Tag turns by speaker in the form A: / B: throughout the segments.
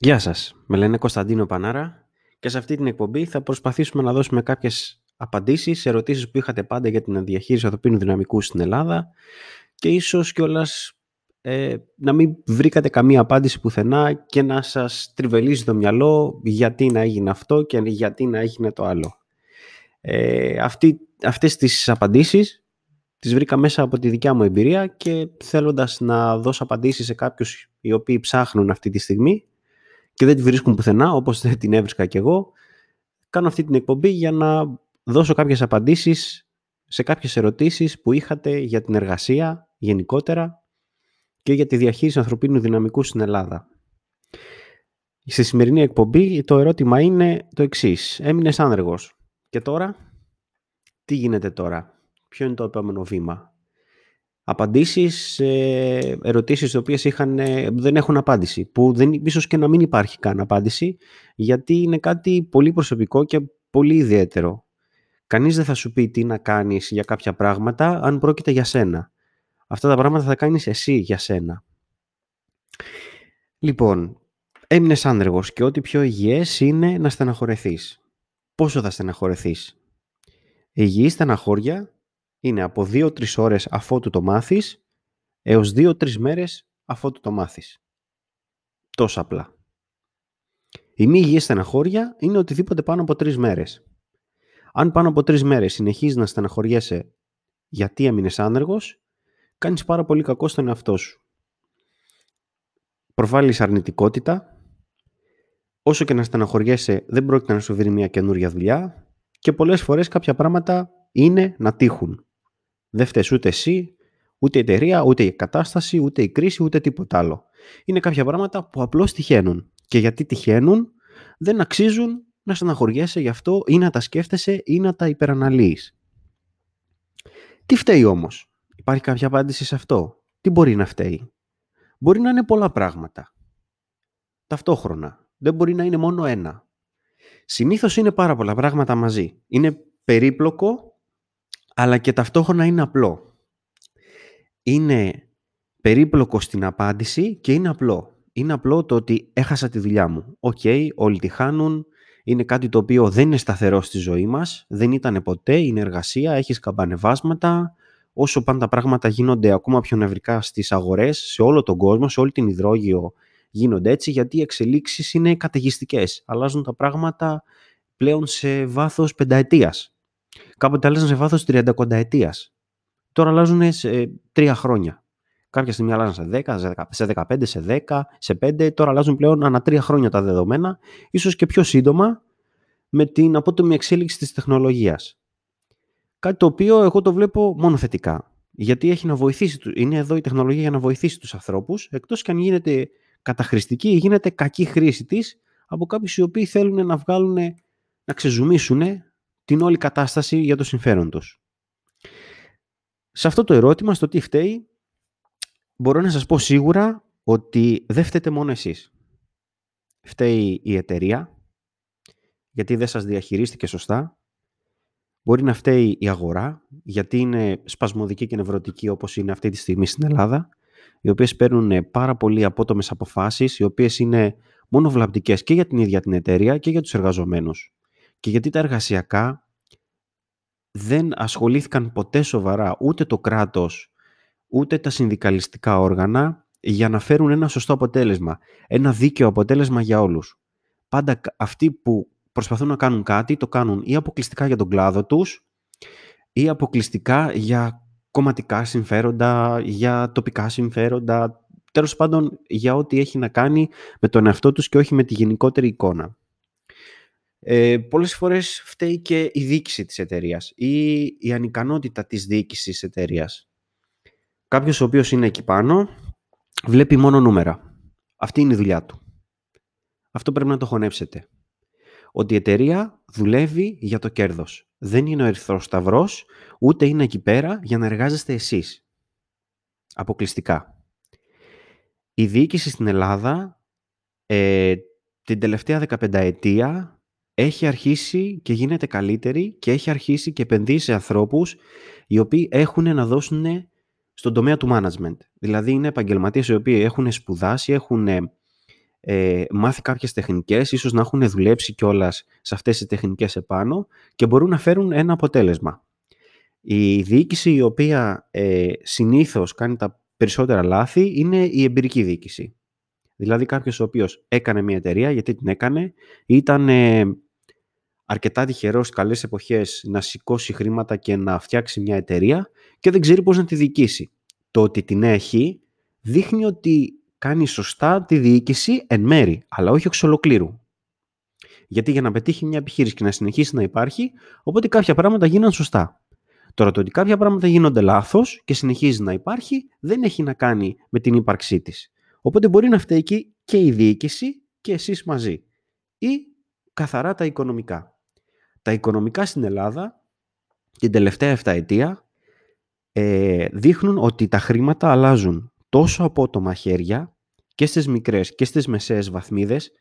A: Γεια σας, με λένε Κωνσταντίνο Πανάρα και σε αυτή την εκπομπή θα προσπαθήσουμε να δώσουμε κάποιες απαντήσεις σε ερωτήσεις που είχατε πάντα για την διαχείριση ανθρωπίνου δυναμικού στην Ελλάδα και ίσως κιόλας ε, να μην βρήκατε καμία απάντηση πουθενά και να σας τριβελίζει το μυαλό γιατί να έγινε αυτό και γιατί να έγινε το άλλο. Ε, αυτή, αυτές τις απαντήσεις τις βρήκα μέσα από τη δικιά μου εμπειρία και θέλοντας να δώσω απαντήσεις σε κάποιους οι οποίοι ψάχνουν αυτή τη στιγμή και δεν τη βρίσκουν πουθενά, όπως δεν την έβρισκα κι εγώ, κάνω αυτή την εκπομπή για να δώσω κάποιες απαντήσεις σε κάποιες ερωτήσεις που είχατε για την εργασία γενικότερα και για τη διαχείριση ανθρωπίνου δυναμικού στην Ελλάδα. Στη σημερινή εκπομπή το ερώτημα είναι το εξής. Έμεινες άνεργος. Και τώρα, τι γίνεται τώρα; Ποιο είναι το επόμενο βήμα; Απαντήσεις σε ερωτήσεις οι οποίες είχαν, ε, δεν έχουν απάντηση, που δεν, ίσως και να μην υπάρχει καν απάντηση, γιατί είναι κάτι πολύ προσωπικό και πολύ ιδιαίτερο. Κανείς δεν θα σου πει τι να κάνεις για κάποια πράγματα αν πρόκειται για σένα. Αυτά τα πράγματα θα κάνεις εσύ για σένα. Λοιπόν, έμεινες άνεργος και ό,τι πιο υγιές είναι να στεναχωρεθείς. Πόσο θα στεναχωρεθείς; Υγιή στεναχώρια είναι από 2-3 ώρες αφότου το μάθεις έως 2-3 μέρες αφότου το μάθεις. Τόσο απλά. Η μη υγιή στεναχώρια είναι οτιδήποτε πάνω από 3 μέρες. Αν πάνω από 3 μέρες συνεχίζεις να στεναχωριέσαι γιατί έμεινες άνεργος, κάνεις πάρα πολύ κακό στον εαυτό σου. Προβάλλεις αρνητικότητα, όσο και να στεναχωριέσαι δεν πρόκειται να σου βρει μια καινούρια δουλειά και πολλές φορές κάποια πράγματα είναι να τύχουν. Δεν φταίει ούτε εσύ, ούτε η εταιρεία, ούτε η κατάσταση, ούτε η κρίση, ούτε τίποτα άλλο. Είναι κάποια πράγματα που απλώς τυχαίνουν. Και γιατί τυχαίνουν, δεν αξίζουν να στεναχωριέσαι γι' αυτό ή να τα σκέφτεσαι ή να τα υπεραναλύεις. Τι φταίει όμως; Υπάρχει κάποια απάντηση σε αυτό; Τι μπορεί να φταίει; Μπορεί να είναι πολλά πράγματα. Ταυτόχρονα. Δεν μπορεί να είναι μόνο ένα. Συνήθως είναι πάρα πολλά πράγματα μαζί. Είναι περίπλοκο αλλά και ταυτόχρονα είναι απλό. Είναι περίπλοκο στην απάντηση και είναι απλό. Είναι απλό το ότι έχασα τη δουλειά μου. Οκ, όλοι τη χάνουν. Είναι κάτι το οποίο δεν είναι σταθερό στη ζωή μας. Δεν ήταν ποτέ. Είναι εργασία. Έχεις σκαμπανεβάσματα. Όσο πάντα πράγματα γίνονται ακόμα πιο νευρικά στις αγορές, σε όλο τον κόσμο, σε όλη την υδρόγειο γίνονται έτσι, γιατί οι εξελίξεις είναι καταιγιστικές. Αλλάζουν τα πράγματα πλέον σε βάθος πενταετίας. Κάποτε άλλαζαν σε βάθος 30 ετίας. Τώρα αλλάζουν σε τρία χρόνια. Κάποια στιγμή αλλάζαν σε 10, σε 15, σε 10, σε 5. Τώρα αλλάζουν πλέον ανά τρία χρόνια τα δεδομένα, ίσως και πιο σύντομα με την απότομη εξέλιξη της τεχνολογίας. Κάτι το οποίο εγώ το βλέπω μόνο θετικά. Γιατί έχει να βοηθήσει, είναι εδώ η τεχνολογία για να βοηθήσει τους ανθρώπους, εκτός και αν γίνεται καταχρηστική ή γίνεται κακή χρήση της από κάποιους οι οποίοι θέλουν να βγάλουν, να ξεζουμίσουν την όλη κατάσταση για το συμφέρον τους. Σε αυτό το ερώτημα, στο τι φταίει, μπορώ να σας πω σίγουρα ότι δεν φταίτε μόνο εσείς. Φταίει η εταιρεία, γιατί δεν σας διαχειρίστηκε σωστά. Μπορεί να φταίει η αγορά, γιατί είναι σπασμωδική και νευρωτική όπως είναι αυτή τη στιγμή στην Ελλάδα, οι οποίες παίρνουν πάρα πολύ απότομες αποφάσεις, οι οποίες είναι μόνο βλαπτικές και για την ίδια την εταιρεία και για τους εργαζομένους και γιατί τα εργασιακά δεν ασχολήθηκαν ποτέ σοβαρά ούτε το κράτος, ούτε τα συνδικαλιστικά όργανα για να φέρουν ένα σωστό αποτέλεσμα, ένα δίκαιο αποτέλεσμα για όλους. Πάντα αυτοί που προσπαθούν να κάνουν κάτι, το κάνουν ή αποκλειστικά για τον κλάδο τους ή αποκλειστικά για κομματικά συμφέροντα, για τοπικά συμφέροντα, τέλος πάντων για ό,τι έχει να κάνει με τον εαυτό τους και όχι με τη γενικότερη εικόνα ε, πολλές φορές φταίει και η διοίκηση της εταιρείας ή η ανικανότητα της διοίκησης της εταιρείας. Κάποιος ο οποίος είναι εκεί πάνω βλέπει μόνο νούμερα. Αυτή είναι η δουλειά του. Αυτό πρέπει να το χωνέψετε. Ότι η εταιρεία δουλεύει για το κέρδος. Δεν είναι ο ερυθρός σταυρός, ούτε είναι εκεί πέρα για να εργάζεστε εσείς. Αποκλειστικά. Η διοίκηση στην Ελλάδα ε, την τελευταία 15 ετία έχει αρχίσει και γίνεται καλύτερη και έχει αρχίσει και επενδύει σε ανθρώπους οι οποίοι έχουν να δώσουν στον τομέα του management. Δηλαδή είναι επαγγελματίες οι οποίοι έχουν σπουδάσει, έχουν ε, μάθει κάποιες τεχνικές, ίσως να έχουν δουλέψει κιόλας σε αυτές τις τεχνικές επάνω και μπορούν να φέρουν ένα αποτέλεσμα. Η διοίκηση η οποία ε, συνήθως κάνει τα περισσότερα λάθη είναι η εμπειρική διοίκηση. Δηλαδή κάποιος ο οποίος έκανε μια εταιρεία, γιατί την έκανε, ήταν ε, αρκετά τυχερός στις καλές εποχές να σηκώσει χρήματα και να φτιάξει μια εταιρεία και δεν ξέρει πώς να τη διοικήσει. Το ότι την έχει δείχνει ότι κάνει σωστά τη διοίκηση εν μέρη, αλλά όχι εξ ολοκλήρου. Γιατί για να πετύχει μια επιχείρηση και να συνεχίσει να υπάρχει, οπότε κάποια πράγματα γίναν σωστά. Τώρα το ότι κάποια πράγματα γίνονται λάθος και συνεχίζει να υπάρχει, δεν έχει να κάνει με την ύπαρξή της. Οπότε μπορεί να φταίει και η διοίκηση και εσείς μαζί. Ή καθαρά τα οικονομικά. Τα οικονομικά στην Ελλάδα την τελευταία 7 ετία ε, δείχνουν ότι τα χρήματα αλλάζουν τόσο απότομα χέρια και στις μικρές και στις μεσαίες βαθμίδες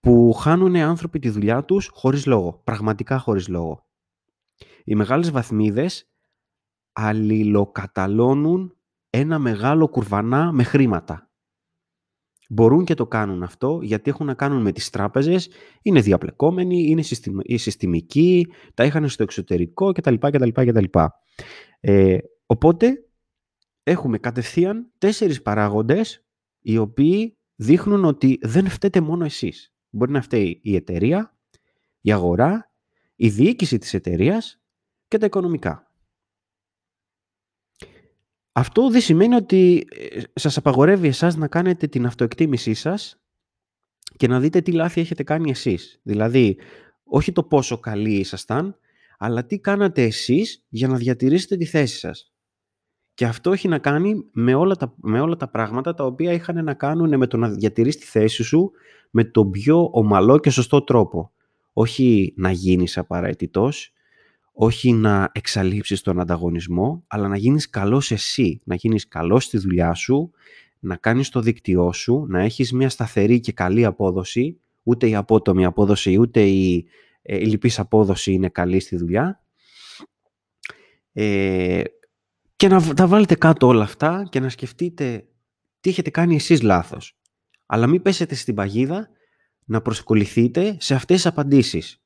A: που χάνουν άνθρωποι τη δουλειά τους χωρίς λόγο, πραγματικά χωρίς λόγο. Οι μεγάλες βαθμίδες αλληλοκαταλώνουν ένα μεγάλο κουρβανά με χρήματα. Μπορούν και το κάνουν αυτό γιατί έχουν να κάνουν με τις τράπεζες, είναι διαπλεκόμενοι, είναι συστημικοί, τα είχαν στο εξωτερικό κτλ. κτλ, κτλ. Ε, οπότε έχουμε κατευθείαν τέσσερις παράγοντες οι οποίοι δείχνουν ότι δεν φταίτε μόνο εσείς. Μπορεί να φταίει η εταιρεία, η αγορά, η διοίκηση της εταιρείας και τα οικονομικά. Αυτό δεν σημαίνει ότι ε, σας απαγορεύει εσάς να κάνετε την αυτοεκτίμησή σας και να δείτε τι λάθη έχετε κάνει εσείς. Δηλαδή, όχι το πόσο καλοί ήσασταν, αλλά τι κάνατε εσείς για να διατηρήσετε τη θέση σας. Και αυτό έχει να κάνει με όλα, τα, με όλα τα πράγματα τα οποία είχαν να κάνουν με το να διατηρήσει τη θέση σου με τον πιο ομαλό και σωστό τρόπο. Όχι να γίνεις απαραίτητος, όχι να εξαλείψεις τον ανταγωνισμό, αλλά να γίνεις καλός εσύ, να γίνεις καλός στη δουλειά σου, να κάνεις το δίκτυό σου, να έχεις μια σταθερή και καλή απόδοση, ούτε η απότομη απόδοση, ούτε η, ε, η λυπής απόδοση είναι καλή στη δουλειά. Ε, και να τα βάλετε κάτω όλα αυτά και να σκεφτείτε τι έχετε κάνει εσείς λάθος. Αλλά μην πέσετε στην παγίδα να προσκοληθείτε σε αυτές τις απαντήσεις.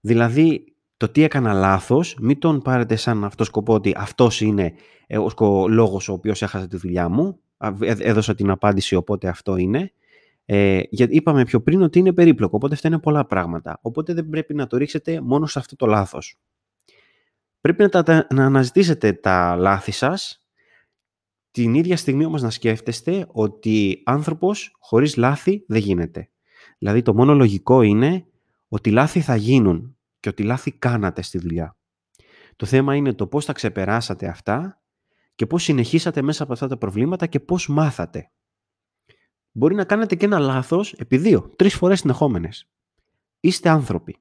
A: Δηλαδή, το τι έκανα λάθος, μην τον πάρετε σαν αυτό σκοπό ότι αυτός είναι ε, ο λόγος ο οποίος έχασα τη δουλειά μου. Ε, έδωσα την απάντηση, οπότε αυτό είναι. Ε, γιατί είπαμε πιο πριν ότι είναι περίπλοκο, οπότε αυτά είναι πολλά πράγματα. Οπότε δεν πρέπει να το ρίξετε μόνο σε αυτό το λάθος. Πρέπει να, τα, να αναζητήσετε τα λάθη σας, την ίδια στιγμή όμως να σκέφτεστε ότι άνθρωπος χωρίς λάθη δεν γίνεται. Δηλαδή το μόνο λογικό είναι ότι λάθη θα γίνουν και ότι λάθη κάνατε στη δουλειά. Το θέμα είναι το πώς θα ξεπεράσατε αυτά και πώς συνεχίσατε μέσα από αυτά τα προβλήματα και πώς μάθατε. Μπορεί να κάνετε και ένα λάθος επί δύο, τρεις φορές συνεχόμενες. Είστε άνθρωποι.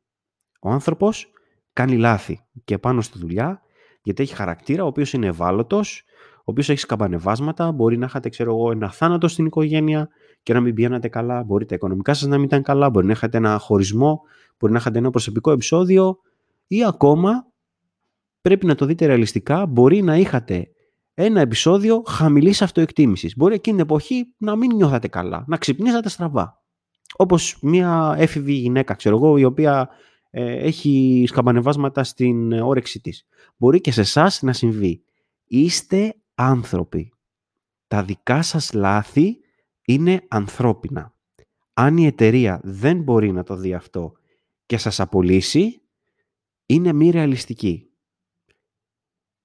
A: Ο άνθρωπος κάνει λάθη και πάνω στη δουλειά, γιατί έχει χαρακτήρα, ο οποίος είναι ευάλωτος, ο οποίος έχει σκαμπανεβάσματα, μπορεί να είχατε, ξέρω εγώ, ένα θάνατο στην οικογένεια και να μην πηγαίνατε καλά, μπορεί τα οικονομικά σας να μην ήταν καλά, μπορεί να είχατε ένα χωρισμό, μπορεί να είχατε ένα προσωπικό επεισόδιο ή ακόμα, πρέπει να το δείτε ρεαλιστικά, μπορεί να είχατε ένα επεισόδιο χαμηλής αυτοεκτίμησης. Μπορεί εκείνη την εποχή να μην νιώθατε καλά, να ξυπνήσατε στραβά. Όπως μια έφηβη γυναίκα, ξέρω εγώ, η οποία ε, έχει σκαμπανεβάσματα στην όρεξή της. Μπορεί και σε εσάς να συμβεί. Είστε άνθρωποι. Τα δικά σας λάθη είναι ανθρώπινα. Αν η εταιρεία δεν μπορεί να το δει αυτό και σας απολύσει, είναι μη ρεαλιστική.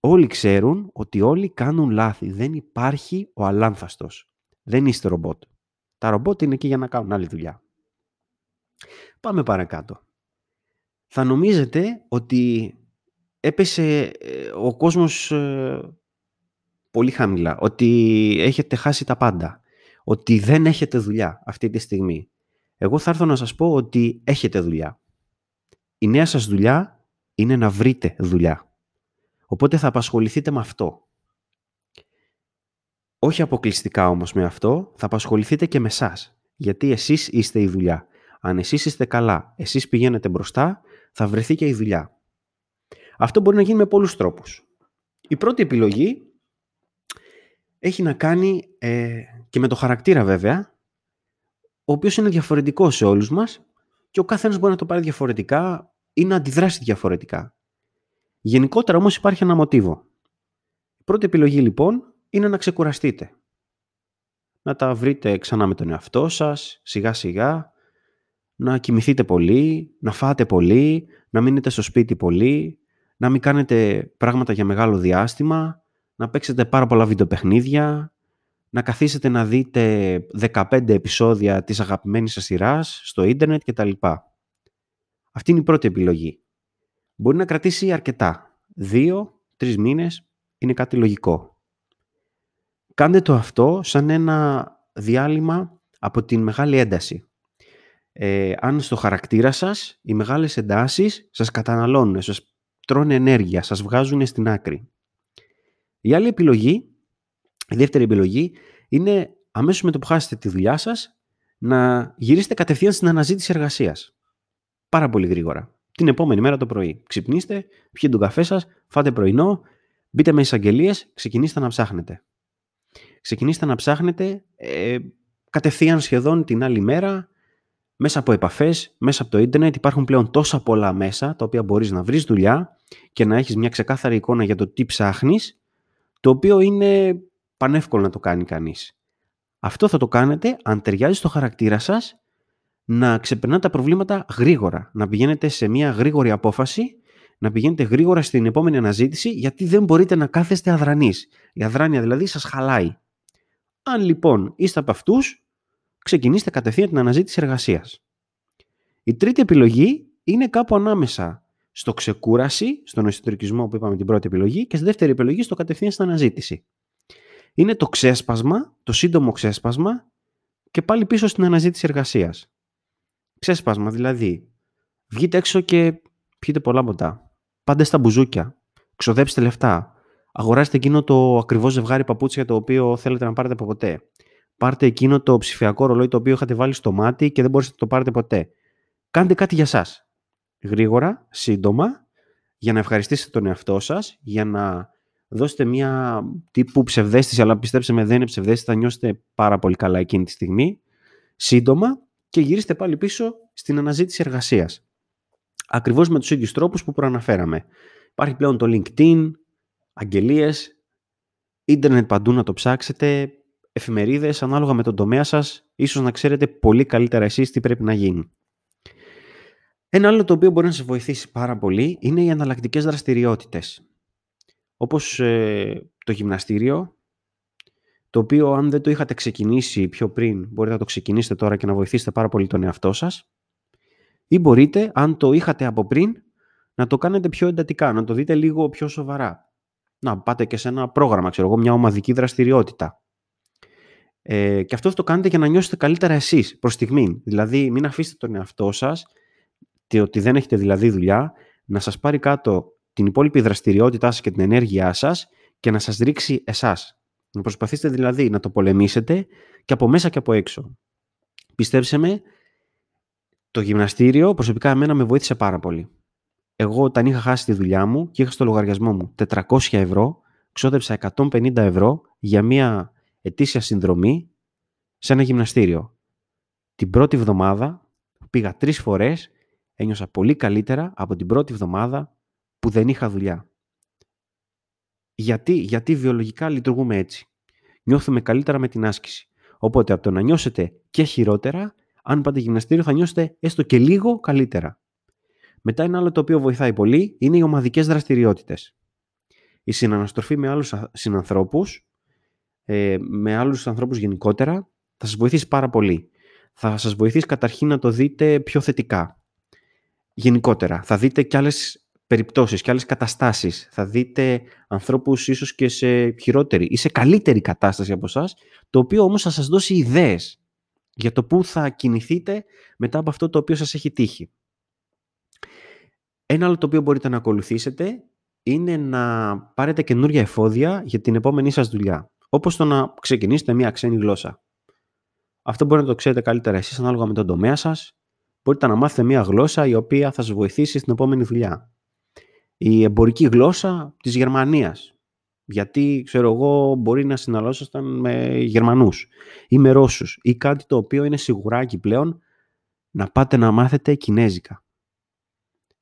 A: Όλοι ξέρουν ότι όλοι κάνουν λάθη. Δεν υπάρχει ο αλάνθαστος. Δεν είστε ρομπότ. Τα ρομπότ είναι εκεί για να κάνουν άλλη δουλειά. Πάμε παρακάτω θα νομίζετε ότι έπεσε ε, ο κόσμος ε, πολύ χαμηλά, ότι έχετε χάσει τα πάντα, ότι δεν έχετε δουλειά αυτή τη στιγμή. Εγώ θα έρθω να σας πω ότι έχετε δουλειά. Η νέα σας δουλειά είναι να βρείτε δουλειά. Οπότε θα απασχοληθείτε με αυτό. Όχι αποκλειστικά όμως με αυτό, θα απασχοληθείτε και με εσάς. Γιατί εσείς είστε η δουλειά. Αν εσείς είστε καλά, εσείς πηγαίνετε μπροστά, θα βρεθεί και η δουλειά. Αυτό μπορεί να γίνει με πολλούς τρόπους. Η πρώτη επιλογή έχει να κάνει ε, και με το χαρακτήρα βέβαια, ο οποίος είναι διαφορετικός σε όλους μας και ο καθένας μπορεί να το πάρει διαφορετικά ή να αντιδράσει διαφορετικά. Γενικότερα όμως υπάρχει ένα μοτίβο. Η πρώτη επιλογή λοιπόν είναι να ξεκουραστείτε. Να τα βρείτε ξανά με τον εαυτό σας, σιγά σιγά, να κοιμηθείτε πολύ, να φάτε πολύ, να μείνετε στο σπίτι πολύ, να μην κάνετε πράγματα για μεγάλο διάστημα, να παίξετε πάρα πολλά βιντεοπαιχνίδια, να καθίσετε να δείτε 15 επεισόδια της αγαπημένης σας σειράς στο ίντερνετ κτλ. Αυτή είναι η πρώτη επιλογή. Μπορεί να κρατήσει αρκετά. Δύο, τρεις μήνες είναι κάτι λογικό. Κάντε το αυτό σαν ένα διάλειμμα από την μεγάλη ένταση. Ε, αν στο χαρακτήρα σας οι μεγάλες εντάσεις σας καταναλώνουν, σας τρώνε ενέργεια, σας βγάζουν στην άκρη. Η άλλη επιλογή, η δεύτερη επιλογή, είναι αμέσως με το που χάσετε τη δουλειά σας να γυρίσετε κατευθείαν στην αναζήτηση εργασίας. Πάρα πολύ γρήγορα. Την επόμενη μέρα το πρωί. Ξυπνήστε, πιείτε τον καφέ σας, φάτε πρωινό, μπείτε με εισαγγελίες, ξεκινήστε να ψάχνετε. Ξεκινήστε να ψάχνετε ε, κατευθείαν σχεδόν την άλλη μέρα, μέσα από επαφές, μέσα από το ίντερνετ υπάρχουν πλέον τόσα πολλά μέσα τα οποία μπορείς να βρεις δουλειά και να έχεις μια ξεκάθαρη εικόνα για το τι ψάχνεις, το οποίο είναι πανεύκολο να το κάνει κανείς. Αυτό θα το κάνετε αν ταιριάζει στο χαρακτήρα σας να ξεπερνάτε τα προβλήματα γρήγορα, να πηγαίνετε σε μια γρήγορη απόφαση, να πηγαίνετε γρήγορα στην επόμενη αναζήτηση, γιατί δεν μπορείτε να κάθεστε αδρανείς. Η αδράνεια δηλαδή σας χαλάει. Αν λοιπόν είστε από αυτούς, ξεκινήστε κατευθείαν την αναζήτηση εργασίας. Η τρίτη επιλογή είναι κάπου ανάμεσα στο ξεκούραση, στον εσωτερικισμό που είπαμε την πρώτη επιλογή και στη δεύτερη επιλογή στο κατευθείαν στην αναζήτηση. Είναι το ξέσπασμα, το σύντομο ξέσπασμα και πάλι πίσω στην αναζήτηση εργασίας. Ξέσπασμα δηλαδή. Βγείτε έξω και πιείτε πολλά ποτά. Πάντε στα μπουζούκια. Ξοδέψτε λεφτά. Αγοράστε εκείνο το ακριβώς ζευγάρι παπούτσια το οποίο θέλετε να πάρετε από ποτέ. Πάρτε εκείνο το ψηφιακό ρολόι το οποίο είχατε βάλει στο μάτι και δεν μπορείτε να το πάρετε ποτέ. Κάντε κάτι για σας. Γρήγορα, σύντομα, για να ευχαριστήσετε τον εαυτό σας, για να δώσετε μια τύπου ψευδέστηση, αλλά πιστέψτε με δεν είναι ψευδέστηση, θα νιώσετε πάρα πολύ καλά εκείνη τη στιγμή. Σύντομα και γυρίστε πάλι πίσω στην αναζήτηση εργασίας. Ακριβώς με τους ίδιους τρόπους που προαναφέραμε. Υπάρχει πλέον το LinkedIn, αγγελίες, ίντερνετ παντού να το ψάξετε, εφημερίδες, ανάλογα με τον τομέα σας, ίσως να ξέρετε πολύ καλύτερα εσείς τι πρέπει να γίνει. Ένα άλλο το οποίο μπορεί να σε βοηθήσει πάρα πολύ είναι οι αναλλακτικές δραστηριότητες. Όπως ε, το γυμναστήριο, το οποίο αν δεν το είχατε ξεκινήσει πιο πριν, μπορείτε να το ξεκινήσετε τώρα και να βοηθήσετε πάρα πολύ τον εαυτό σας. Ή μπορείτε, αν το είχατε από πριν, να το κάνετε πιο εντατικά, να το δείτε λίγο πιο σοβαρά. Να πάτε και σε ένα πρόγραμμα, ξέρω εγώ, μια ομαδική δραστηριότητα. Ε, και αυτό θα το κάνετε για να νιώσετε καλύτερα εσείς προς στιγμή. Δηλαδή, μην αφήσετε τον εαυτό σας, ότι δεν έχετε δηλαδή δουλειά, να σας πάρει κάτω την υπόλοιπη δραστηριότητά σας και την ενέργειά σας και να σας ρίξει εσάς. Να προσπαθήσετε δηλαδή να το πολεμήσετε και από μέσα και από έξω. Πιστέψτε με, το γυμναστήριο προσωπικά εμένα με βοήθησε πάρα πολύ. Εγώ όταν είχα χάσει τη δουλειά μου και είχα στο λογαριασμό μου 400 ευρώ, ξόδεψα 150 ευρώ για μια ετήσια συνδρομή σε ένα γυμναστήριο. Την πρώτη εβδομάδα πήγα τρεις φορές, ένιωσα πολύ καλύτερα από την πρώτη εβδομάδα που δεν είχα δουλειά. Γιατί, γιατί βιολογικά λειτουργούμε έτσι. Νιώθουμε καλύτερα με την άσκηση. Οπότε από το να νιώσετε και χειρότερα, αν πάτε γυμναστήριο θα νιώσετε έστω και λίγο καλύτερα. Μετά ένα άλλο το οποίο βοηθάει πολύ είναι οι ομαδικές δραστηριότητες. Η συναναστροφή με άλλους συνανθρώπους, ε, με άλλους ανθρώπους γενικότερα, θα σας βοηθήσει πάρα πολύ. Θα σας βοηθήσει καταρχήν να το δείτε πιο θετικά. Γενικότερα, θα δείτε κι άλλες περιπτώσεις και άλλες καταστάσεις. Θα δείτε ανθρώπους ίσως και σε χειρότερη ή σε καλύτερη κατάσταση από εσάς, το οποίο όμως θα σας δώσει ιδέες για το πού θα κινηθείτε μετά από αυτό το οποίο σας έχει τύχει. Ένα άλλο το οποίο μπορείτε να ακολουθήσετε είναι να πάρετε καινούργια εφόδια για την επόμενή σας δουλειά. Όπως το να ξεκινήσετε μια ξένη γλώσσα. Αυτό μπορεί να το ξέρετε καλύτερα εσείς ανάλογα με τον τομέα σας. Μπορείτε να μάθετε μια γλώσσα η οποία θα σας βοηθήσει στην επόμενη δουλειά η εμπορική γλώσσα της Γερμανίας, Γιατί, ξέρω εγώ, μπορεί να συναλλάσσονταν με Γερμανούς ή με Ρώσους ή κάτι το οποίο είναι σιγουράκι πλέον να πάτε να μάθετε Κινέζικα.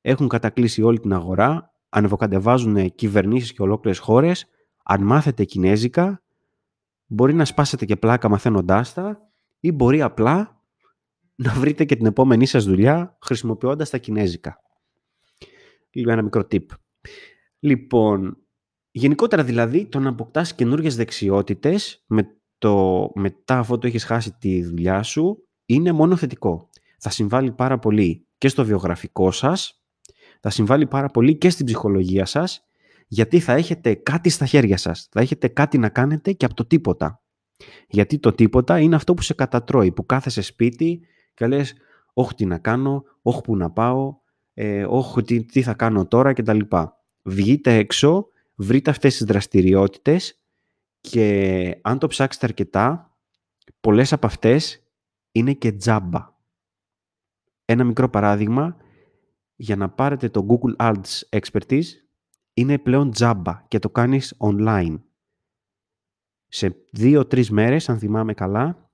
A: Έχουν κατακλείσει όλη την αγορά, ανεβοκατεβάζουν κυβερνήσεις και ολόκληρες χώρες. Αν μάθετε Κινέζικα, μπορεί να σπάσετε και πλάκα μαθαίνοντάς τα ή μπορεί απλά να βρείτε και την επόμενή σας δουλειά χρησιμοποιώντας τα Κινέζικα. Λίγο ένα μικρό tip. Λοιπόν, γενικότερα δηλαδή το να αποκτάς καινούργιες δεξιότητες με το, μετά αφού το έχεις χάσει τη δουλειά σου είναι μόνο θετικό. Θα συμβάλλει πάρα πολύ και στο βιογραφικό σας, θα συμβάλλει πάρα πολύ και στην ψυχολογία σας, γιατί θα έχετε κάτι στα χέρια σας, θα έχετε κάτι να κάνετε και από το τίποτα. Γιατί το τίποτα είναι αυτό που σε κατατρώει, που κάθεσαι σπίτι και λες «Όχι τι να κάνω, όχι που να πάω, ε, όχι τι, τι θα κάνω τώρα» κτλ. Βγείτε έξω, βρείτε αυτές τις δραστηριότητες και αν το ψάξετε αρκετά, πολλές από αυτές είναι και τζάμπα. Ένα μικρό παράδειγμα, για να πάρετε το Google Ads Expertise, είναι πλέον τζάμπα και το κάνεις online. Σε δύο-τρεις μέρες, αν θυμάμαι καλά,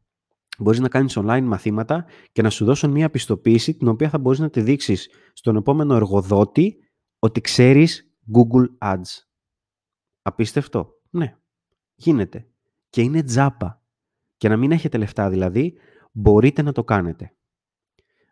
A: μπορείς να κάνεις online μαθήματα και να σου δώσουν μια πιστοποίηση την οποία θα μπορείς να τη δείξεις στον επόμενο εργοδότη ότι ξέρεις Google Ads. Απίστευτο; Ναι, γίνεται. Και είναι τζάμπα. Και να μην έχετε λεφτά δηλαδή, μπορείτε να το κάνετε.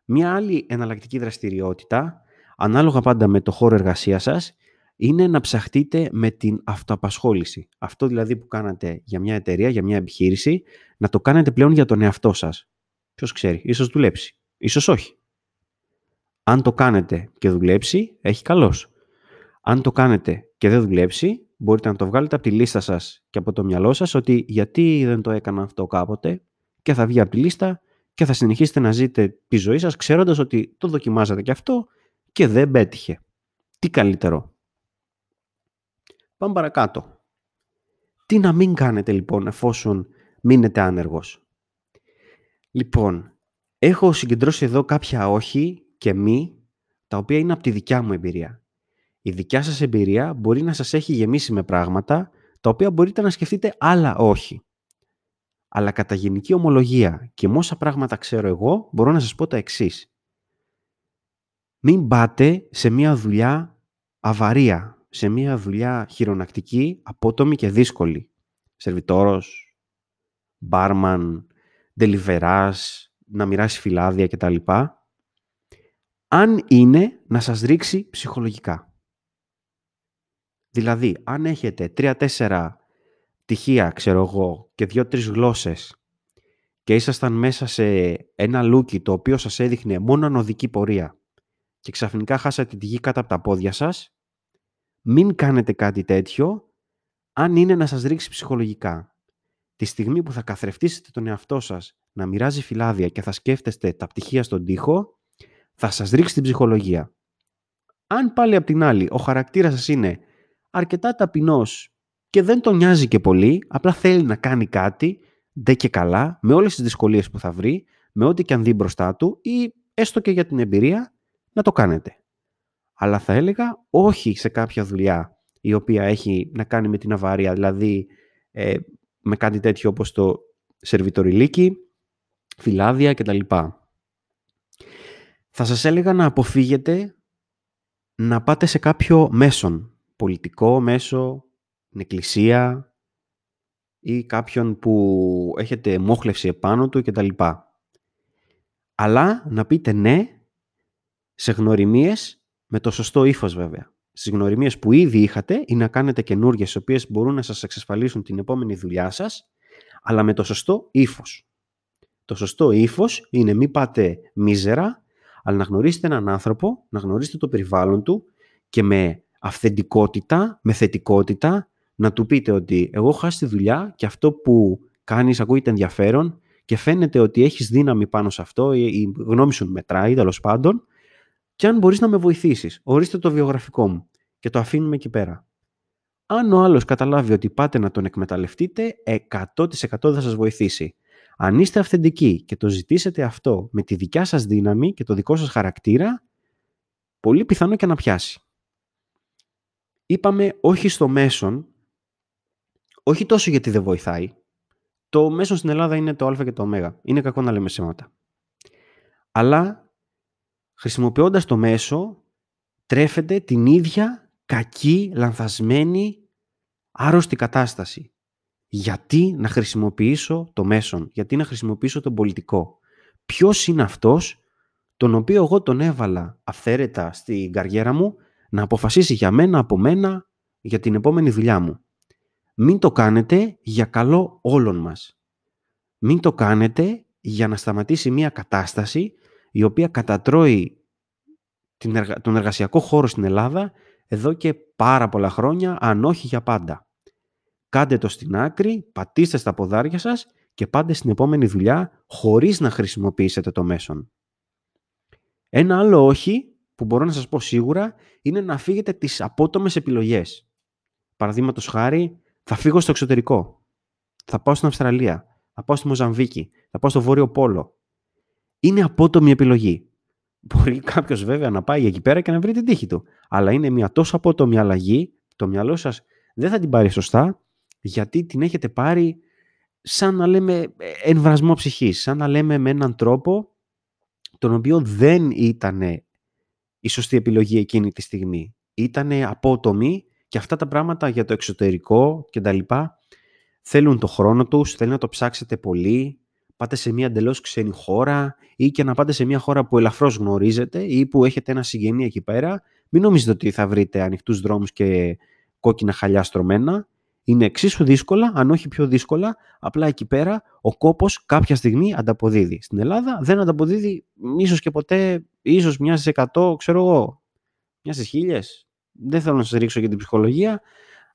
A: Μια άλλη εναλλακτική δραστηριότητα, ανάλογα πάντα με το χώρο εργασίας σας, είναι να ψαχτείτε με την αυτοαπασχόληση. Αυτό δηλαδή που κάνατε για μια εταιρεία, για μια επιχείρηση, να το κάνετε πλέον για τον εαυτό σας. Ποιος ξέρει, ίσως δουλέψει, ίσως όχι. Αν το κάνετε και δουλέψει, έχει καλός. Αν το κάνετε και δεν δουλέψει, μπορείτε να το βγάλετε από τη λίστα σας και από το μυαλό σας ότι γιατί δεν το έκανα αυτό κάποτε και θα βγει από τη λίστα και θα συνεχίσετε να ζείτε τη ζωή σας ξέροντας ότι το δοκιμάζατε και αυτό και δεν πέτυχε. Τι καλύτερο. Πάμε παρακάτω. Τι να μην κάνετε λοιπόν εφόσον μείνετε άνεργος; Λοιπόν, έχω συγκεντρώσει εδώ κάποια όχι και μη, τα οποία είναι από τη δικιά μου εμπειρία. Η δικιά σας εμπειρία μπορεί να σας έχει γεμίσει με πράγματα, τα οποία μπορείτε να σκεφτείτε άλλα όχι. Αλλά κατά γενική ομολογία και με όσα πράγματα ξέρω εγώ, μπορώ να σας πω τα εξής. Μην πάτε σε μια δουλειά αβαρία, σε μια δουλειά χειρονακτική, απότομη και δύσκολη. Σερβιτόρος, μπάρμαν, ντελιβεράς, να μοιράσει φυλάδια κτλ. Αν είναι να σας ρίξει ψυχολογικά. Δηλαδή, αν έχετε τρία-τέσσερα πτυχία, ξέρω εγώ, και δύο-τρεις γλώσσες και ήσασταν μέσα σε ένα λούκι το οποίο σας έδειχνε μόνο ανωδική πορεία και ξαφνικά χάσατε τη γη κάτω από τα πόδια σας, μην κάνετε κάτι τέτοιο αν είναι να σας ρίξει ψυχολογικά. Τη στιγμή που θα καθρεφτήσετε τον εαυτό σας να μοιράζει φυλάδια και θα σκέφτεστε τα πτυχία στον τοίχο, θα σας ρίξει την ψυχολογία. Αν πάλι απ' την άλλη ο χαρακτήρας σας είναι αρκετά ταπεινός και δεν τον νοιάζει και πολύ, απλά θέλει να κάνει κάτι, ντε και καλά, με όλες τις δυσκολίες που θα βρει, με ό,τι και αν δει μπροστά του ή έστω και για την εμπειρία, να το κάνετε. Αλλά θα έλεγα όχι σε κάποια δουλειά η οποία έχει να κάνει με την αβαρία, δηλαδή ε, με κάτι τέτοιο όπως το σερβιτοριλίκι, φυλάδια κτλ. Θα σας έλεγα να αποφύγετε να πάτε σε κάποιο μέσον, πολιτικό μέσο, την εκκλησία ή κάποιον που έχετε μόχλευση επάνω του κτλ. Αλλά να πείτε ναι σε γνωριμίες με το σωστό ύφος βέβαια. Στις γνωριμίες που ήδη είχατε ή να κάνετε καινούργιες οι οποίες μπορούν να σας εξασφαλίσουν την επόμενη δουλειά σας, αλλά με το σωστό ύφος. Το σωστό ύφος είναι μην πάτε μίζερα, αλλά να γνωρίσετε έναν άνθρωπο, να γνωρίσετε το περιβάλλον του και με αυθεντικότητα, με θετικότητα, να του πείτε ότι εγώ έχω χάσει τη δουλειά και αυτό που κάνεις ακούγεται ενδιαφέρον και φαίνεται ότι έχεις δύναμη πάνω σε αυτό, η γνώμη σου μετράει τέλος πάντων και αν μπορείς να με βοηθήσεις, ορίστε το βιογραφικό μου και το αφήνουμε εκεί πέρα. Αν ο άλλος καταλάβει ότι πάτε να τον εκμεταλλευτείτε, 100% θα σας βοηθήσει. Αν είστε αυθεντικοί και το ζητήσετε αυτό με τη δικιά σας δύναμη και το δικό σας χαρακτήρα, πολύ πιθανό και να πιάσει. Είπαμε όχι στο μέσον όχι τόσο γιατί δεν βοηθάει. Το μέσο στην Ελλάδα είναι το α και το ω. Είναι κακό να λέμε σήματα. Αλλά χρησιμοποιώντας το μέσο τρέφεται την ίδια κακή, λανθασμένη, άρρωστη κατάσταση. Γιατί να χρησιμοποιήσω το μέσον, γιατί να χρησιμοποιήσω τον πολιτικό; Ποιος είναι αυτός τον οποίο εγώ τον έβαλα αυθαίρετα στην καριέρα μου να αποφασίσει για μένα, από μένα, για την επόμενη δουλειά μου; Μην το κάνετε για καλό όλων μας. Μην το κάνετε για να σταματήσει μια κατάσταση η οποία κατατρώει τον εργασιακό χώρο στην Ελλάδα εδώ και πάρα πολλά χρόνια, αν όχι για πάντα. Κάντε το στην άκρη, πατήστε στα ποδάρια σας και πάτε στην επόμενη δουλειά χωρίς να χρησιμοποιήσετε το μέσον. Ένα άλλο όχι που μπορώ να σας πω σίγουρα είναι να φύγετε τις απότομες επιλογές. Παραδείγματος χάρη, θα φύγω στο εξωτερικό. Θα πάω στην Αυστραλία. Θα πάω στη Μοζαμβίκη. Θα πάω στο Βόρειο Πόλο. Είναι απότομη επιλογή. Μπορεί κάποιος βέβαια να πάει εκεί πέρα και να βρει την τύχη του. Αλλά είναι μια τόσο απότομη αλλαγή, το μυαλό σας δεν θα την πάρει σωστά, γιατί την έχετε πάρει σαν να λέμε εμβρασμό ψυχής, σαν να λέμε με έναν τρόπο τον οποίο δεν ήταν η σωστή επιλογή εκείνη τη στιγμή. Ήταν απότομη και αυτά τα πράγματα για το εξωτερικό και τα λοιπά θέλουν το χρόνο τους, θέλουν να το ψάξετε πολύ, πάτε σε μια εντελώς ξένη χώρα ή και να πάτε σε μια χώρα που ελαφρώς γνωρίζετε ή που έχετε ένα συγγενή εκεί πέρα, μην νομίζετε ότι θα βρείτε ανοιχτούς δρόμους και κόκκινα χαλιά στρωμένα. Είναι εξίσου δύσκολα, αν όχι πιο δύσκολα, απλά εκεί πέρα ο κόπος κάποια στιγμή ανταποδίδει. Στην Ελλάδα δεν ανταποδίδει ίσως και ποτέ, ίσως μια στι εκατό, ξέρω εγώ, μια στι χίλιες. Δεν θέλω να σας ρίξω για την ψυχολογία,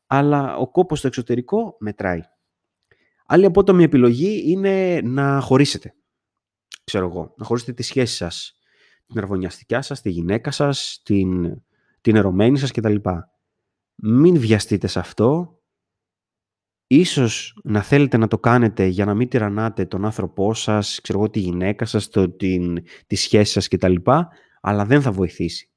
A: αλλά ο κόπος στο εξωτερικό μετράει. Άλλη απότομη επιλογή είναι να χωρίσετε. Ξέρω εγώ, να χωρίσετε τη σχέση σας, την αρβωνιαστικιά σας, τη γυναίκα σας, την, την ερωμένη σας κτλ. Μην βιαστείτε σε αυτό. Ίσως να θέλετε να το κάνετε για να μην τυραννάτε τον άνθρωπό σας, ξέρω εγώ, τη γυναίκα σας, το, την, τη σχέση σας κτλ. Αλλά δεν θα βοηθήσει.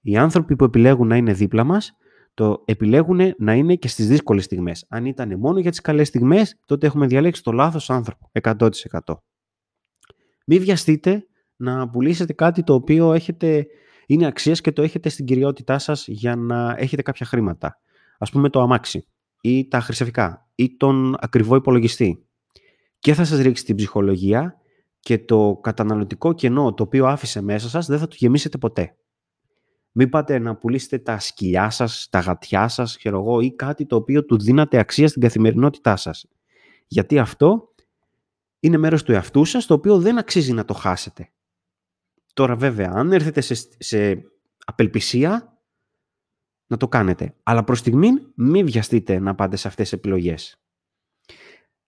A: Οι άνθρωποι που επιλέγουν να είναι δίπλα μας το επιλέγουν να είναι και στις δύσκολες στιγμές. Αν ήταν μόνο για τις καλές στιγμές, τότε έχουμε διαλέξει το λάθος άνθρωπο, 100%. Μην βιαστείτε να πουλήσετε κάτι το οποίο έχετε, είναι αξίας και το έχετε στην κυριότητά σας για να έχετε κάποια χρήματα. Ας πούμε το αμάξι ή τα χρυσαφικά ή τον ακριβό υπολογιστή. Και θα σας ρίξει την ψυχολογία και το καταναλωτικό κενό το οποίο άφησε μέσα σας δεν θα το γεμίσετε ποτέ. Μην πάτε να πουλήσετε τα σκυλιά σας, τα γατιά σας, ξέρω εγώ, ή κάτι το οποίο του δίνατε αξία στην καθημερινότητά σας. Γιατί αυτό είναι μέρος του εαυτού σας, το οποίο δεν αξίζει να το χάσετε. Τώρα βέβαια, αν έρθετε σε, σε απελπισία, να το κάνετε. Αλλά προς στιγμή μην βιαστείτε να πάτε σε αυτές τις επιλογές.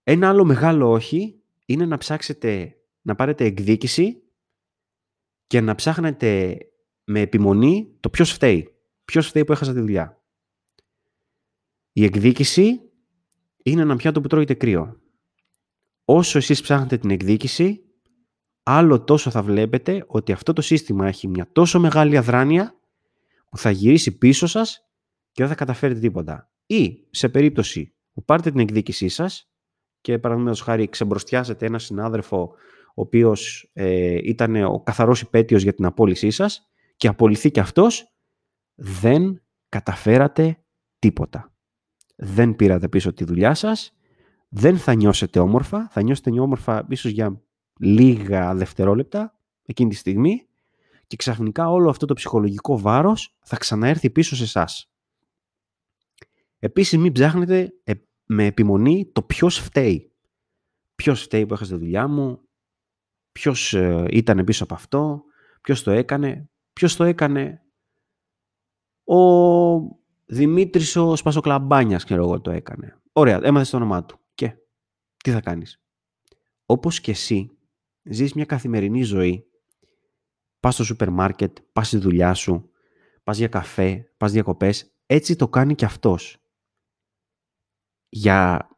A: Ένα άλλο μεγάλο όχι είναι να ψάξετε να πάρετε εκδίκηση και να ψάχνετε με επιμονή το ποιος φταίει. Ποιος φταίει που έχασα τη δουλειά. Η εκδίκηση είναι ένα πιάτο που τρώγεται κρύο. Όσο εσείς ψάχνετε την εκδίκηση, άλλο τόσο θα βλέπετε ότι αυτό το σύστημα έχει μια τόσο μεγάλη αδράνεια που θα γυρίσει πίσω σας και δεν θα καταφέρετε τίποτα. Ή σε περίπτωση που πάρετε την εκδίκησή σας και παραδείγματος χάρη ξεμπροστιάσετε ένα συνάδελφο ο οποίος ε, ήταν ο καθαρός υπέτειος για την απόλυσή σας και απολυθεί και αυτός, δεν καταφέρατε τίποτα. Δεν πήρατε πίσω τη δουλειά σας, δεν θα νιώσετε όμορφα, θα νιώσετε όμορφα ίσως για λίγα δευτερόλεπτα εκείνη τη στιγμή και ξαφνικά όλο αυτό το ψυχολογικό βάρος θα ξαναέρθει πίσω σε εσάς. Επίσης μην ψάχνετε ε, με επιμονή το ποιος φταίει. Ποιος φταίει που έχασε τη δουλειά μου, ποιος ε, ήταν πίσω από αυτό, ποιος το έκανε. Ποιος το έκανε; Ο Δημήτρης ο Σπασοκλαμπάνιας, ξέρω εγώ, το έκανε. Ωραία, έμαθες το όνομά του. Και τι θα κάνεις; Όπως και εσύ, ζεις μια καθημερινή ζωή. Πας στο σούπερ μάρκετ, πας στη δουλειά σου, πας για καφέ, πας διακοπές. Έτσι το κάνει και αυτός. Για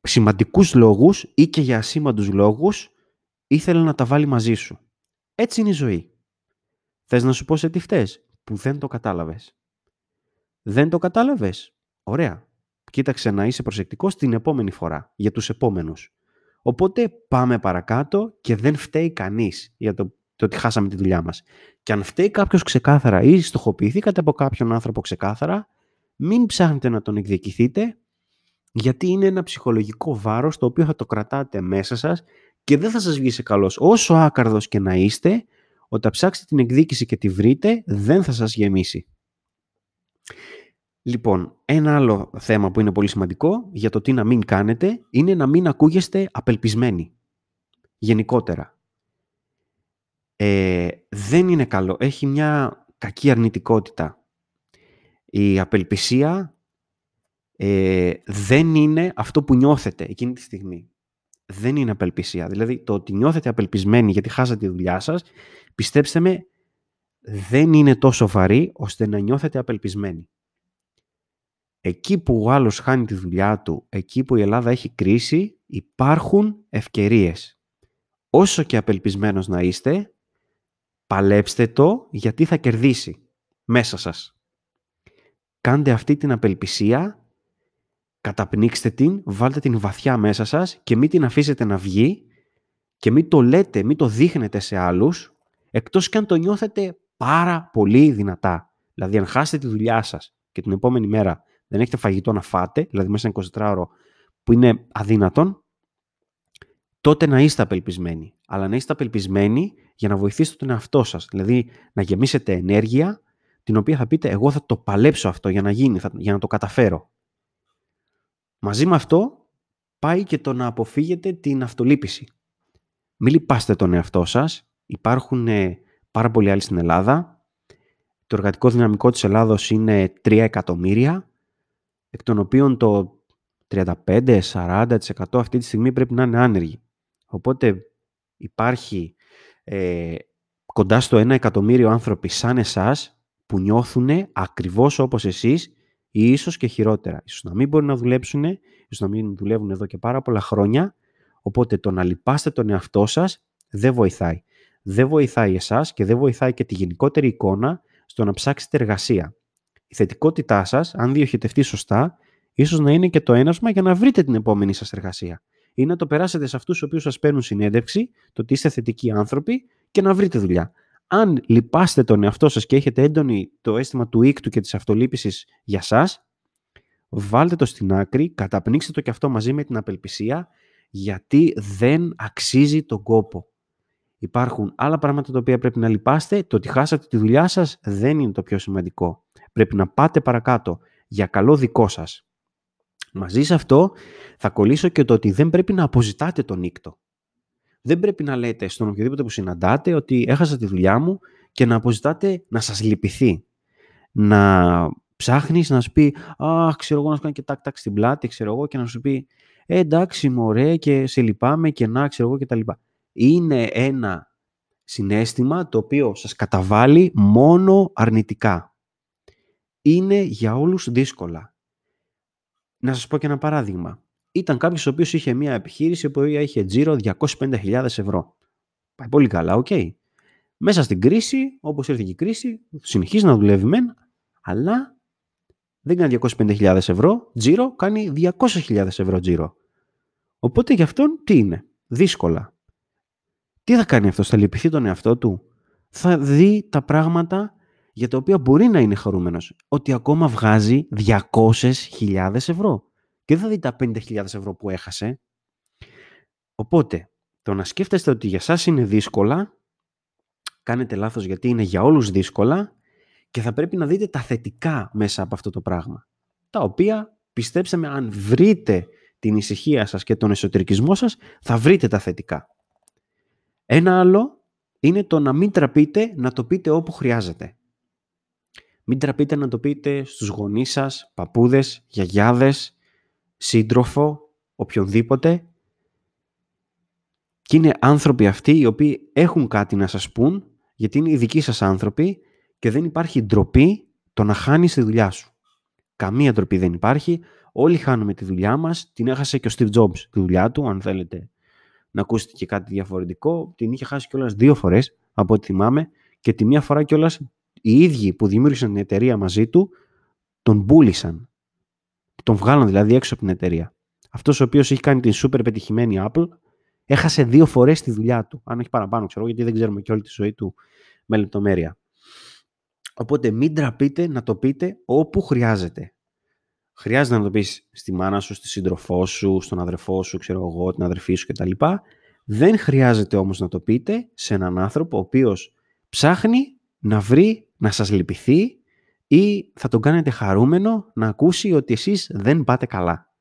A: σημαντικούς λόγους ή και για ασήμαντους λόγους ήθελε να τα βάλει μαζί σου. Έτσι είναι η ζωή. Θες να σου πω σε τι φταίς, που δεν το κατάλαβες. Δεν το κατάλαβες; Ωραία. κοίταξε να είσαι προσεκτικός την επόμενη φορά, για τους επόμενους. Οπότε πάμε παρακάτω και δεν φταίει κανείς για το, το ότι χάσαμε τη δουλειά μας. Και αν φταίει κάποιος ξεκάθαρα ή στοχοποιηθήκατε από κάποιον άνθρωπο ξεκάθαρα, μην ψάχνετε να τον εκδικηθείτε, γιατί είναι ένα ψυχολογικό βάρος το οποίο θα το κρατάτε μέσα σας και δεν θα σας βγει σε καλός. Όσο άκαρδος και να είστε, όταν ψάξετε την εκδίκηση και τη βρείτε, δεν θα σας γεμίσει. Λοιπόν, ένα άλλο θέμα που είναι πολύ σημαντικό για το τι να μην κάνετε είναι να μην ακούγεστε απελπισμένοι. Γενικότερα. Ε, δεν είναι καλό. Έχει μια κακή αρνητικότητα. Η απελπισία ε, δεν είναι αυτό που νιώθετε εκείνη τη στιγμή. Δεν είναι απελπισία. Δηλαδή το ότι νιώθετε απελπισμένοι γιατί χάσατε τη δουλειά σας, πιστέψτε με, δεν είναι τόσο βαρύ ώστε να νιώθετε απελπισμένοι εκεί που ο άλλος χάνει τη δουλειά του, εκεί που η Ελλάδα έχει κρίση, υπάρχουν ευκαιρίες. Όσο και απελπισμένος να είστε, παλέψτε το γιατί θα κερδίσει μέσα σας. Κάντε αυτή την απελπισία, καταπνίξτε την, βάλτε την βαθιά μέσα σας και μην την αφήσετε να βγει και μην το λέτε, μην το δείχνετε σε άλλους, εκτός και αν το νιώθετε πάρα πολύ δυνατά. Δηλαδή αν χάσετε τη δουλειά σας και την επόμενη μέρα δεν έχετε φαγητό να φάτε, δηλαδή μέσα σε 24 ώρο που είναι αδύνατον, τότε να είστε απελπισμένοι. Αλλά να είστε απελπισμένοι για να βοηθήσετε τον εαυτό σας. Δηλαδή να γεμίσετε ενέργεια την οποία θα πείτε εγώ θα το παλέψω αυτό για να γίνει, για να το καταφέρω. Μαζί με αυτό πάει και το να αποφύγετε την αυτολύπηση. Μην λυπάστε τον εαυτό σας. Υπάρχουν ε, πάρα πολλοί άλλοι στην Ελλάδα. Το εργατικό δυναμικό της Ελλάδος είναι 3 εκατομμύρια εκ των οποίων το 35-40% αυτή τη στιγμή πρέπει να είναι άνεργοι. Οπότε υπάρχει ε, κοντά στο 1 εκατομμύριο άνθρωποι σαν εσάς που νιώθουν ακριβώς όπως εσείς ή ίσως και χειρότερα. Ίσως να μην μπορεί να δουλέψουν, ίσως να μην δουλεύουν εδώ και πάρα πολλά χρόνια, οπότε το να λυπάστε τον εαυτό σας δεν βοηθάει. Δεν βοηθάει εσάς και δεν βοηθάει και τη γενικότερη εικόνα στο να ψάξετε εργασία η θετικότητά σας, αν διοχετευτεί σωστά, ίσως να είναι και το ένασμα για να βρείτε την επόμενη σας εργασία. Ή να το περάσετε σε αυτούς του οποίου σας παίρνουν συνέντευξη, το ότι είστε θετικοί άνθρωποι και να βρείτε δουλειά. Αν λυπάστε τον εαυτό σας και έχετε έντονη το αίσθημα του ίκτου και της αυτολύπησης για εσά, βάλτε το στην άκρη, καταπνίξτε το και αυτό μαζί με την απελπισία, γιατί δεν αξίζει τον κόπο. Υπάρχουν άλλα πράγματα τα οποία πρέπει να λυπάστε. Το ότι χάσατε τη δουλειά σας δεν είναι το πιο σημαντικό. Πρέπει να πάτε παρακάτω για καλό δικό σας. Μαζί σε αυτό θα κολλήσω και το ότι δεν πρέπει να αποζητάτε τον νύκτο. Δεν πρέπει να λέτε στον οποιοδήποτε που συναντάτε ότι έχασα τη δουλειά μου και να αποζητάτε να σας λυπηθεί. Να ψάχνεις να σου πει «Α, ξέρω εγώ να σου κάνει και τάκ τάκ στην πλάτη, ξέρω εγώ» και να σου πει «Ε, εντάξει, μωρέ και σε λυπάμαι και να, ξέρω εγώ» και τα λοιπά. Είναι ένα συναίσθημα το οποίο σας καταβάλει μόνο αρνητικά είναι για όλους δύσκολα. Να σας πω και ένα παράδειγμα. Ήταν κάποιος ο οποίος είχε μια επιχείρηση που είχε τζίρο 250.000 ευρώ. Πάει πολύ καλά, οκ. Μέσα στην κρίση, όπως ήρθε και η κρίση, συνεχίζει να δουλεύει μεν, αλλά δεν κάνει 250.000 ευρώ τζίρο, κάνει 200.000 ευρώ τζίρο. Οπότε για αυτόν τι είναι, δύσκολα. Τι θα κάνει αυτός, θα λυπηθεί τον εαυτό του; Θα δει τα πράγματα για τα οποία μπορεί να είναι χαρούμενος, ότι ακόμα βγάζει 200.000 ευρώ και δεν θα δει τα 50.000 ευρώ που έχασε. Οπότε, το να σκέφτεστε ότι για σας είναι δύσκολα, κάνετε λάθος γιατί είναι για όλους δύσκολα και θα πρέπει να δείτε τα θετικά μέσα από αυτό το πράγμα. Τα οποία, πιστέψτε με, αν βρείτε την ησυχία σας και τον εσωτερικισμό σας, θα βρείτε τα θετικά. Ένα άλλο είναι το να μην τραπείτε να το πείτε όπου χρειάζεται. Μην τραπείτε να το πείτε στους γονείς σας, παππούδες, γιαγιάδες, σύντροφο, οποιονδήποτε. Και είναι άνθρωποι αυτοί οι οποίοι έχουν κάτι να σας πούν, γιατί είναι οι δικοί σας άνθρωποι και δεν υπάρχει ντροπή το να χάνεις τη δουλειά σου. Καμία ντροπή δεν υπάρχει. Όλοι χάνουμε τη δουλειά μας. Την έχασε και ο Steve Jobs τη δουλειά του, αν θέλετε να ακούσετε και κάτι διαφορετικό. Την είχε χάσει κιόλας δύο φορές, από ό,τι θυμάμαι, και τη μία φορά κιόλας οι ίδιοι που δημιούργησαν την εταιρεία μαζί του τον πούλησαν. Τον βγάλαν δηλαδή έξω από την εταιρεία. Αυτός ο οποίος έχει κάνει την super πετυχημένη Apple, έχασε δύο φορές τη δουλειά του. Αν όχι παραπάνω, ξέρω, γιατί δεν ξέρουμε και όλη τη ζωή του με λεπτομέρεια. Οπότε μην τραπείτε να το πείτε όπου χρειάζεται. Χρειάζεται να το πεις στη μάνα σου, στη σύντροφό σου, στον αδερφό σου, ξέρω εγώ, την αδερφή σου κτλ. Δεν χρειάζεται όμως να το πείτε σε έναν άνθρωπο ο οποίος ψάχνει να βρει, να σας λυπηθεί ή θα τον κάνετε χαρούμενο να ακούσει ότι εσείς δεν πάτε καλά.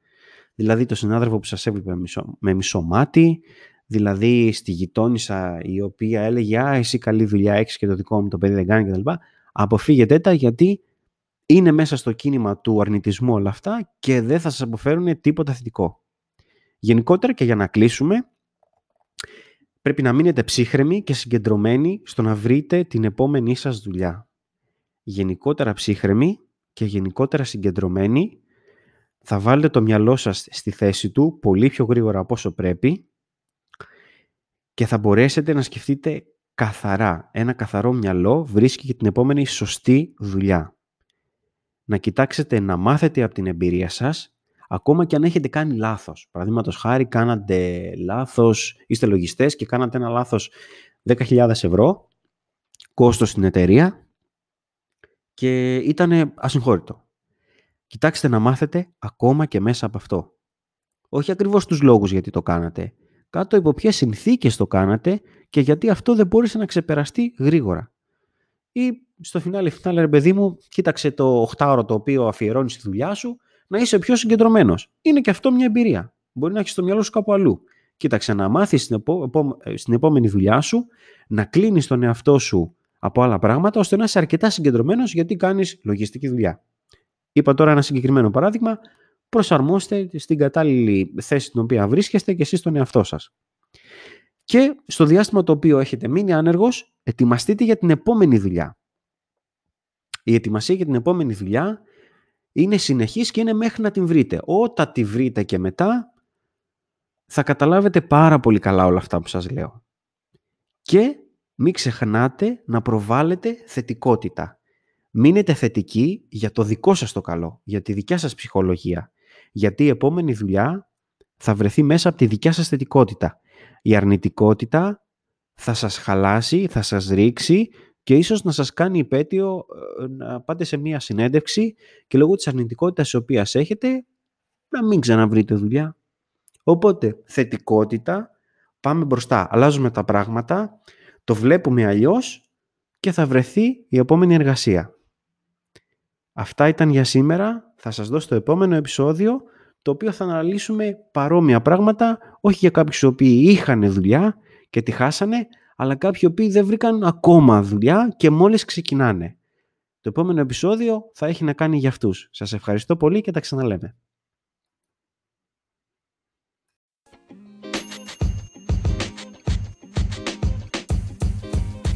A: Δηλαδή το συνάδελφο που σας έβλεπε με μισό μάτι, δηλαδή στη γειτόνισσα η οποία έλεγε «Α, εσύ καλή δουλειά έχεις και το δικό μου το παιδί δεν κάνει» κτλ. Αποφύγετε τα γιατί είναι μέσα στο κίνημα του αρνητισμού όλα αυτά και δεν θα σας αποφέρουν τίποτα θετικό. Γενικότερα και για να κλείσουμε, πρέπει να μείνετε ψύχρεμοι και συγκεντρωμένοι στο να βρείτε την επόμενή σας δουλειά. Γενικότερα ψύχρεμοι και γενικότερα συγκεντρωμένοι θα βάλετε το μυαλό σας στη θέση του πολύ πιο γρήγορα από όσο πρέπει και θα μπορέσετε να σκεφτείτε καθαρά. Ένα καθαρό μυαλό βρίσκει και την επόμενη σωστή δουλειά. Να κοιτάξετε να μάθετε από την εμπειρία σας, ακόμα και αν έχετε κάνει λάθος. Παραδείγματος χάρη, κάνατε λάθος, είστε λογιστές και κάνατε ένα λάθος 10.000 ευρώ, κόστος στην εταιρεία και ήταν ασυγχώρητο. Κοιτάξτε να μάθετε ακόμα και μέσα από αυτό. Όχι ακριβώς τους λόγους γιατί το κάνατε. Κάτω υπό ποιες συνθήκες το κάνατε και γιατί αυτό δεν μπόρεσε να ξεπεραστεί γρήγορα. Ή στο φινάλε, φινάλε, ρε παιδί μου, κοίταξε το 8ωρο το οποίο αφιερώνεις στη δουλειά σου να είσαι πιο συγκεντρωμένος. Είναι και αυτό μια εμπειρία. Μπορεί να έχεις το μυαλό σου κάπου αλλού. Κοίταξε να μάθεις στην, στην επόμενη δουλειά σου να κλείνεις τον εαυτό σου από άλλα πράγματα ώστε να είσαι αρκετά συγκεντρωμένος γιατί κάνεις λογιστική δουλειά. Είπα τώρα ένα συγκεκριμένο παράδειγμα. Προσαρμόστε στην κατάλληλη θέση στην οποία βρίσκεστε και εσείς τον εαυτό σας. Και στο διάστημα το οποίο έχετε μείνει άνεργος, ετοιμαστείτε για την επόμενη δουλειά. Η ετοιμασία για την επόμενη δουλειά είναι συνεχής και είναι μέχρι να την βρείτε. Όταν τη βρείτε και μετά, θα καταλάβετε πάρα πολύ καλά όλα αυτά που σας λέω. Και μην ξεχνάτε να προβάλλετε θετικότητα. Μείνετε θετικοί για το δικό σας το καλό, για τη δικιά σας ψυχολογία. Γιατί η επόμενη δουλειά θα βρεθεί μέσα από τη δικιά σας θετικότητα. Η αρνητικότητα θα σας χαλάσει, θα σας ρίξει και ίσως να σας κάνει υπέτειο ε, να πάτε σε μία συνέντευξη και λόγω της αρνητικότητας της οποίας έχετε να μην ξαναβρείτε δουλειά. Οπότε θετικότητα, πάμε μπροστά, αλλάζουμε τα πράγματα, το βλέπουμε αλλιώς και θα βρεθεί η επόμενη εργασία. Αυτά ήταν για σήμερα. Θα σας δώσω το επόμενο επεισόδιο το οποίο θα αναλύσουμε παρόμοια πράγματα, όχι για κάποιους οι οποίοι είχαν δουλειά και τη χάσανε, αλλά κάποιοι οποίοι δεν βρήκαν ακόμα δουλειά και μόλις ξεκινάνε. Το επόμενο επεισόδιο θα έχει να κάνει για αυτούς. Σας ευχαριστώ πολύ και τα ξαναλέμε.